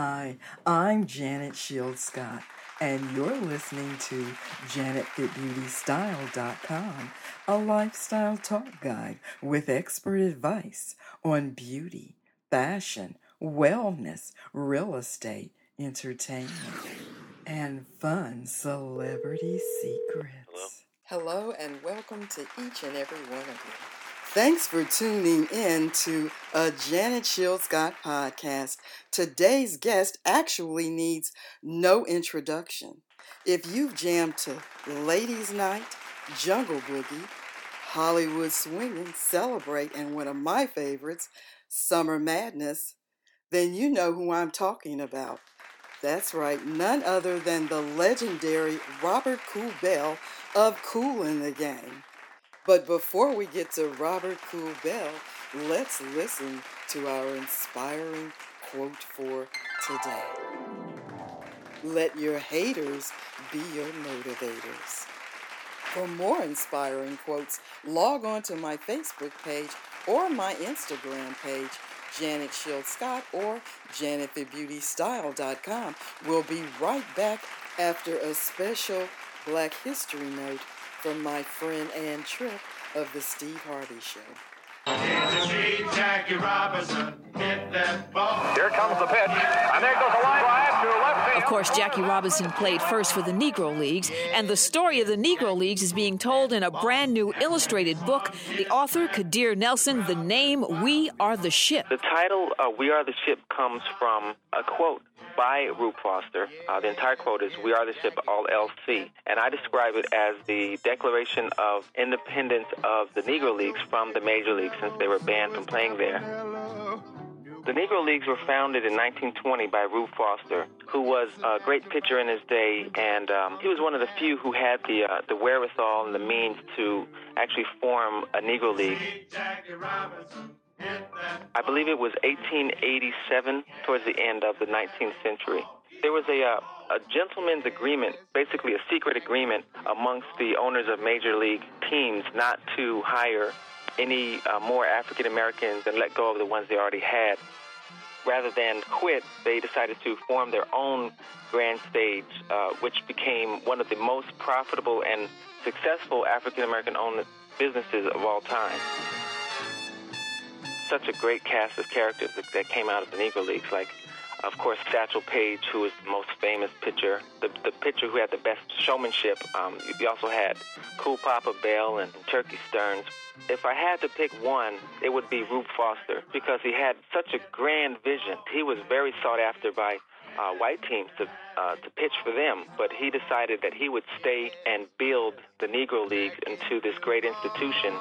Hi, I'm Janet Shield Scott, and you're listening to JanetFitBeautyStyle.com, a lifestyle talk guide with expert advice on beauty, fashion, wellness, real estate, entertainment, and fun celebrity secrets. Hello, and welcome to each and every one of you. Thanks for tuning in to a Janet Shield Scott podcast. Today's guest actually needs no introduction. If you've jammed to Ladies Night, Jungle Boogie, Hollywood Swinging, Celebrate, and one of my favorites, Summer Madness, then you know who I'm talking about. That's right, none other than the legendary Robert Kool Bell of Kool & the Gang. But before we get to Robert Kool Bell, let's listen to our inspiring quote for today. Let your haters be your motivators. For more inspiring quotes, log on to my Facebook page or my Instagram page, Janet Scott or janetthebeautystyle.com. We'll be right back after a special Black History Note from my friend Ann Tripp of The Steve Harvey Show. Jackie Robinson hit that ball. Here comes the pitch, and there goes a line drive to left field. Of course, Jackie Robinson played first for the Negro Leagues, and the story of the Negro Leagues is being told in a brand new illustrated book. The author, Kadir Nelson, the name We Are the Ship. The title, uh, We Are the Ship, comes from a quote by Rube Foster. Uh, the entire quote is We Are the Ship, all LC. And I describe it as the declaration of independence of the Negro Leagues from the Major Leagues since they were banned from playing there. The Negro Leagues were founded in 1920 by Rube Foster, who was a great pitcher in his day, and um, he was one of the few who had the uh, the wherewithal and the means to actually form a Negro League. I believe it was 1887, towards the end of the 19th century. There was a uh, a gentleman's agreement, basically a secret agreement amongst the owners of major league teams, not to hire any uh, more African Americans and let go of the ones they already had. Rather than quit, they decided to form their own grand stage, uh, which became one of the most profitable and successful African American owned businesses of all time. Such a great cast of characters that, that came out of the Negro Leagues, like of course, Satchel Paige, who is the most famous pitcher, the, the pitcher who had the best showmanship. Um, you also had Cool Papa Bell and Turkey Stearnes. If I had to pick one, it would be Rube Foster because he had such a grand vision. He was very sought after by uh, white teams to uh, to pitch for them, but he decided that he would stay and build the Negro Leagues into this great institution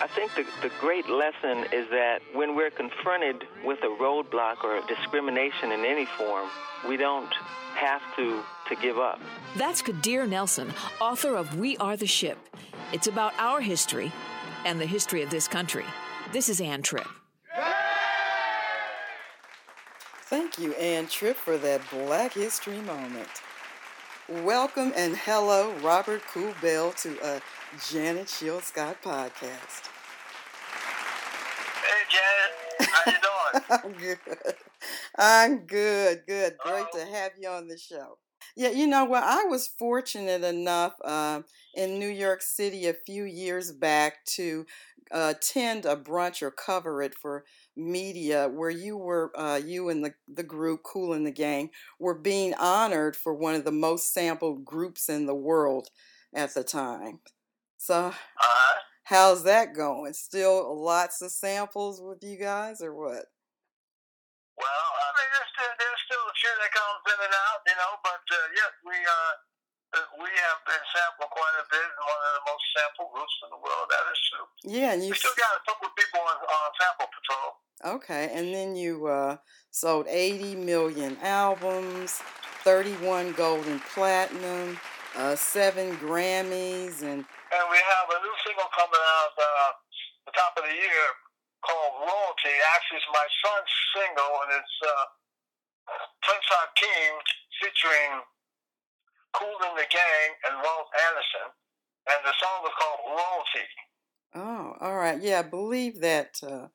I think the, the great lesson is that when we're confronted with a roadblock or discrimination in any form, we don't have to, to give up. That's Kadir Nelson, author of We Are the Ship. It's about our history and the history of this country. This is Ann Tripp. Thank you, Ann Tripp, for that Black History moment. Welcome and hello, Robert Kool Bell, to a Janet Shield Scott podcast. Hey, Janet. How you doing? I'm good. I'm good. Good. Great to have you on the show. Yeah, you know what? I was fortunate enough uh, in New York City a few years back to attend a brunch or cover it for media where you were, uh, you and the, the group Kool and the Gang were being honored for one of the most sampled groups in the world at the time. So, Uh-huh. how's that going? Still lots of samples with you guys, or what? Well, I mean, there's still, there's still a few that comes in and out, you know, but uh, yes, we uh, uh, we have been sampled quite a bit, and one of the most sampled groups in the world. That is true. Yeah, and you We still got a couple of people on, on sample patrol. Okay, and then you uh, sold 80 million albums, 31 gold and platinum, uh, seven Grammys, and And we have a new single coming out uh, the top of the year called Royalty. Actually, it's my son's single, and it's uh, Prince Hakeem featuring Kool & the Gang and Ralph Anderson. And the song was called Royalty. oh, all right, yeah, I believe that uh,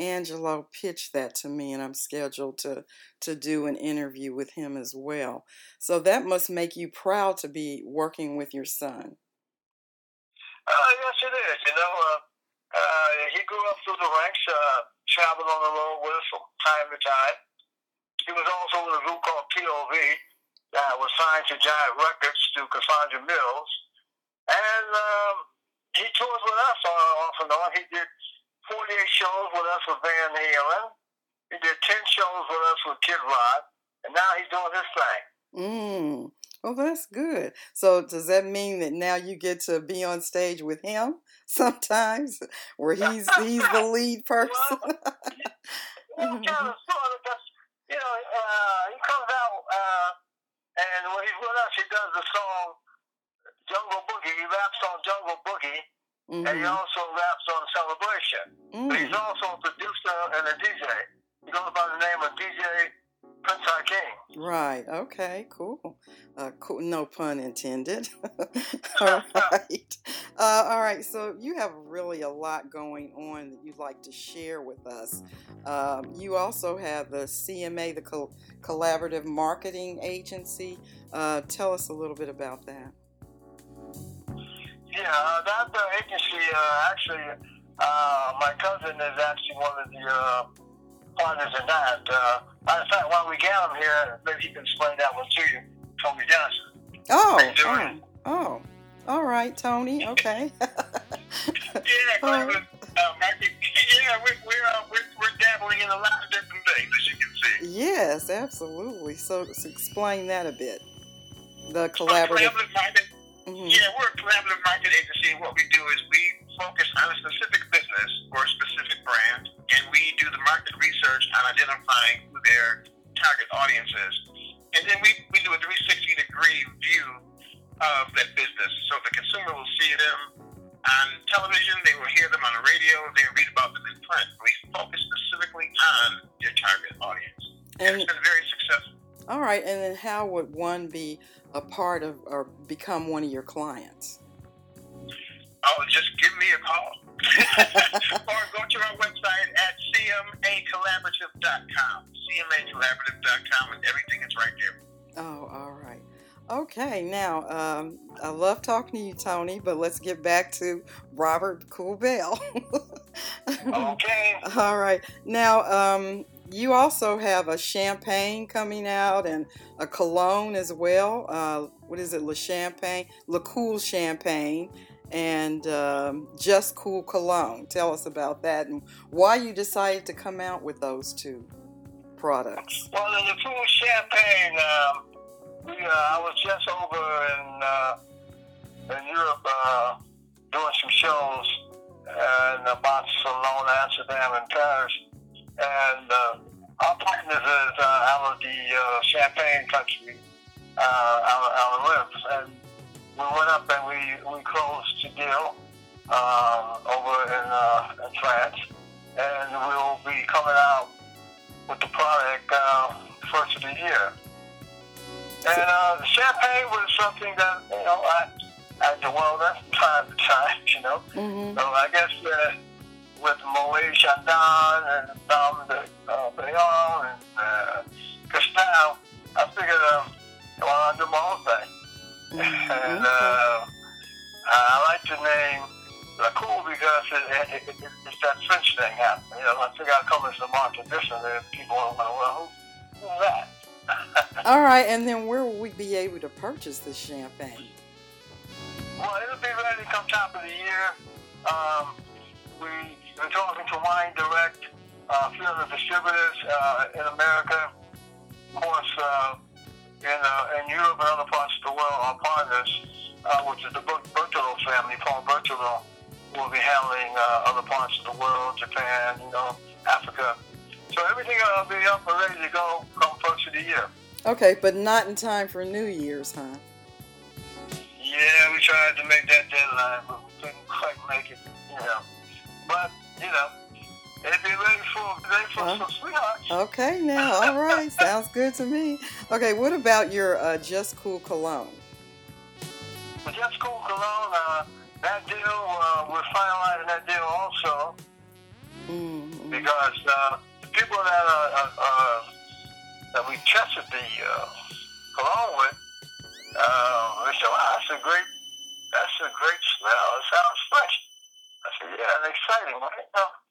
Angelo pitched that to me, and I'm scheduled to to do an interview with him as well. So that must make you proud to be working with your son. Uh, yes, it is. You know, uh, uh, he grew up through the ranks, uh, traveled on the road with us from time to time. He was also in a group called POV that was signed to Giant Records through Cassandra Mills. And um, he tours with us uh, off and on. He did 48 shows with us with Van Halen. He did 10 shows with us with Kid Rock. And now he's doing his thing. Mm. Well, that's good. So does that mean that now you get to be on stage with him sometimes, where he's he's the lead person? Well, well kind of, sort of. You know, uh, he comes out, uh, and when he's with us, he does the song Jungle Boogie. He raps on Jungle Boogie, and he Mhm. also raps on Celebration. But he's Mm. also a producer and a DJ. He goes by the name of DJ Prince Hakeem. Right. Okay. Cool. Uh, cool. No pun intended. all right. Uh, all right. So you have really a lot going on that you'd like to share with us. Um, you also have the CMA, the Col- Collaborative Marketing Agency. Uh, tell us a little bit about that. Yeah, uh, that uh, agency, uh, actually, uh, my cousin is actually one of the partners in that. Uh, matter of fact, while we get him here, maybe he can explain that one to you, Tony Johnson. Oh. Oh. Oh. All right, Tony. Okay. Yeah, uh, market, yeah, we're, we're, uh, we're, we're dabbling in a lot of different things, as you can see. yes, absolutely. So, so explain that a bit. The collaborative. collaborative market, mhm. yeah, we're a collaborative market agency. What we do is we focus on a specific business or a specific brand, and we do the market research on identifying who their target audience is. And then we, we do a 360 degree view of that business. So the consumer will see them on television, they will hear them on the radio, they read about them in print. We focus specifically on your target audience. And And it's been very successful. all right, and then how would one be a part of or become one of your clients? Oh, just give me a call. or go to our website at cmacollaborative.com. cmacollaborative.com, and everything is right there. Oh, all right. Okay, now um, I love talking to you, Tony, but let's get back to Robert Kool Bell. Okay. all right. Now, um, you also have a champagne coming out and a cologne as well. Uh, what is it? Le Champagne, Le Cool Champagne, and um, Just Cool Cologne. Tell us about that and why you decided to come out with those two products. Well, in the cool champagne, um, we, uh, I was just over in, uh, in Europe uh, doing some shows in uh, Barcelona, Amsterdam, and Paris. And uh, our partners is uh, out of the Champagne country, uh, our, our lips. And we went up and we, we closed the deal uh, over in, uh, in France. And we'll be coming out with the product uh, first of the year. And uh, the champagne was something that, you know, I, I had to well at time to time, you know. Mm-hmm. So I guess uh, with Moet Chandon and Dom de uh, Bayonne and uh, I figured, um, well, I'll do my own thing. And uh, I like the name La Cool because it, it, it, it's that French thing happening. You know, I figure I'll come into the market differently and people will go, well, who, who's that? All right, and then where will we be able to purchase this champagne? Well, it'll be ready come top of the year. Um, we, we're talking to Wine Direct, uh, a few of the distributors uh, in America, of course, uh, in, uh, in Europe and other parts of the world, our partners, uh, which is the Ber- Bertolo family, Paul Bertolo, will be handling uh, other parts of the world, Japan, you know, Africa. So everything will be up and ready to go come first of the year. Okay, but not in time for New Year's, huh? Yeah, we tried to make that deadline, but we couldn't quite make it, you know. But, you know, it'd be ready for, ready for Huh? some sweethearts. Okay, now, all right, sounds good to me. Okay, what about your uh, Just Cool cologne? Just Cool Cologne, uh, that deal, uh, we're finalizing that deal also. Mm-hmm. because uh, the people that are, uh, uh, that we tested the uh, cologne with, uh, they said, "Wow, that's a great, that's a great smell. It sounds fresh." I said, "Yeah, and exciting, right?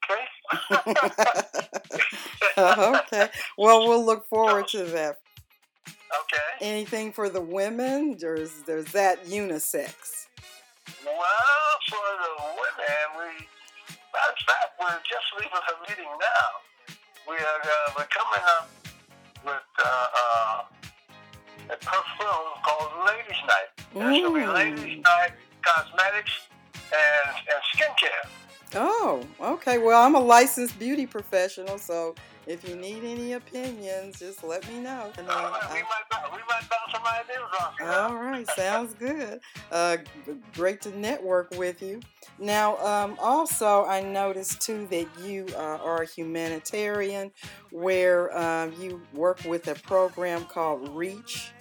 Okay." okay. Well, we'll look forward to that. okay. Anything for the women? There's there's that unisex. Well, for the women, we, matter of fact, we're just leaving the meeting now. We are uh, we're coming up with uh, uh, a perfume called Ladies Night. There's going to be. Ladies Night cosmetics and, and skincare. Oh, okay. Well, I'm a licensed beauty professional, so if you need any opinions, just let me know. And, uh, Uh, we, might, we might bounce some ideas off you. all right, sounds good. Uh, great to network with you. Now, um, also, I noticed too that you uh, are a humanitarian, where um, you work with a program called Reach,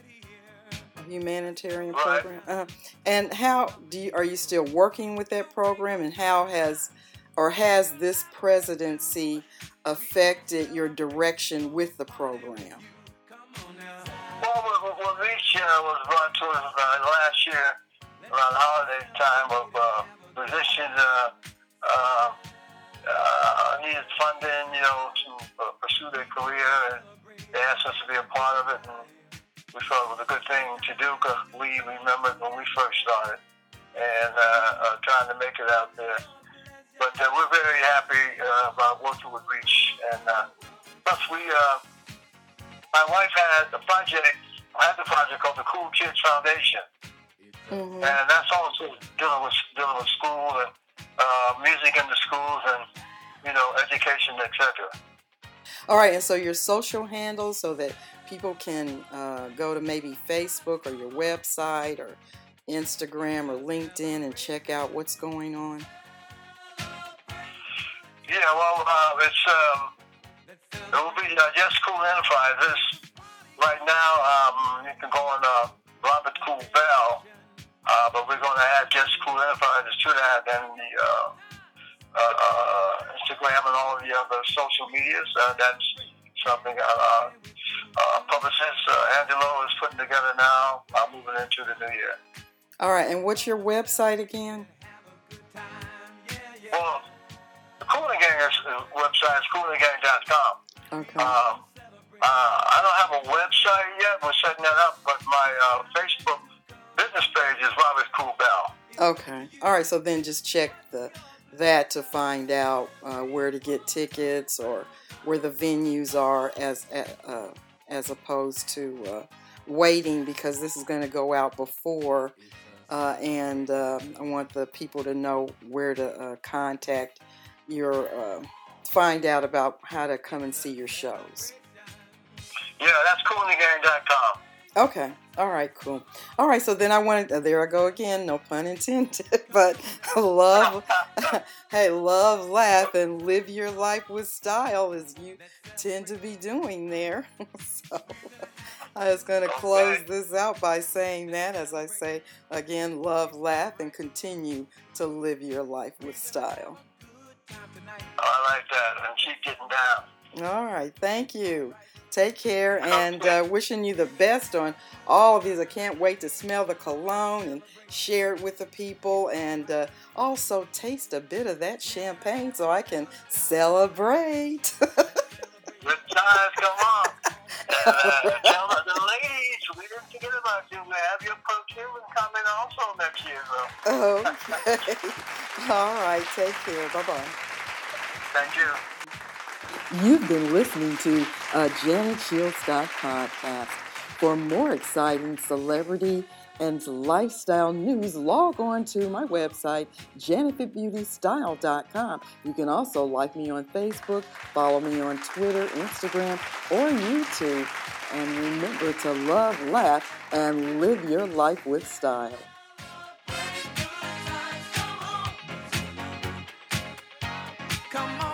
humanitarian Right. program. Uh, and how do you, are you still working with that program? And how has or has this presidency affected your direction with the program? Well, what Reach uh, was brought to us uh, last year around holiday time of uh, musicians uh, uh, uh, needed funding, you know, to uh, pursue their career, and they asked us to be a part of it, and we thought it was a good thing to do because we remembered when we first started and uh, uh, trying to make it out there. But uh, we're very happy uh, about working with Reach, and uh, plus we. Uh, my wife had a project, I had the project called the Cool Kids Foundation, Mhm. and that's also dealing with dealing with school and uh, music in the schools and you know education, etc. All right, and so your social handles so that people can uh, go to maybe Facebook or your website or Instagram or LinkedIn and check out what's going on. Yeah, well, uh, it's um, it will be uh, Just Cool Enterprises. Right now, um, you can go on uh, Robert Kool Bell, uh, but we're going to add Just Cool Enterprises to that and the uh, uh, uh, Instagram and all the other social medias. Uh, that's something uh, uh, uh, publicist uh, Angelo is putting together now, I'm moving into the new year. All right, and what's your website again? Well, the Cooling Gangers uh, website is coolinggang.com. Okay. Um, uh, I don't have a website yet. We're setting that up, but my uh, Facebook business page is Robert Kool Bell. Okay. All right. So then just check the that to find out uh, where to get tickets or where the venues are, as uh, as opposed to uh, waiting because this is going to go out before, uh, and uh, I want the people to know where to uh, contact your find out about how to come and see your shows. Yeah, that's coolinggang.com. Okay. All right. Cool. All right. So then I wanted. Uh, there I go again. No pun intended. But love. hey, love, laugh, and live your life with style, as you tend to be doing there. so I was going to close this out by saying that, as I say again, love, laugh, and continue to live your life with style. Oh, I like that. And keep getting down. All right. Thank you. Take care and uh, wishing you the best on all of these. I can't wait to smell the cologne and share it with the people and uh, also taste a bit of that champagne so I can celebrate. Good times come on. Uh, tell the, the ladies, we didn't forget about you. We have your perfume coming also next year, so okay. All right. Take care. Bye bye. thank you. You've been listening to a Janet Shield podcast. For more exciting celebrity and lifestyle news, log on to my website, janetbeautystyle.com. You can also like me on Facebook, follow me on Twitter, Instagram, or YouTube. And remember to love, laugh, and live your life with style. Come on.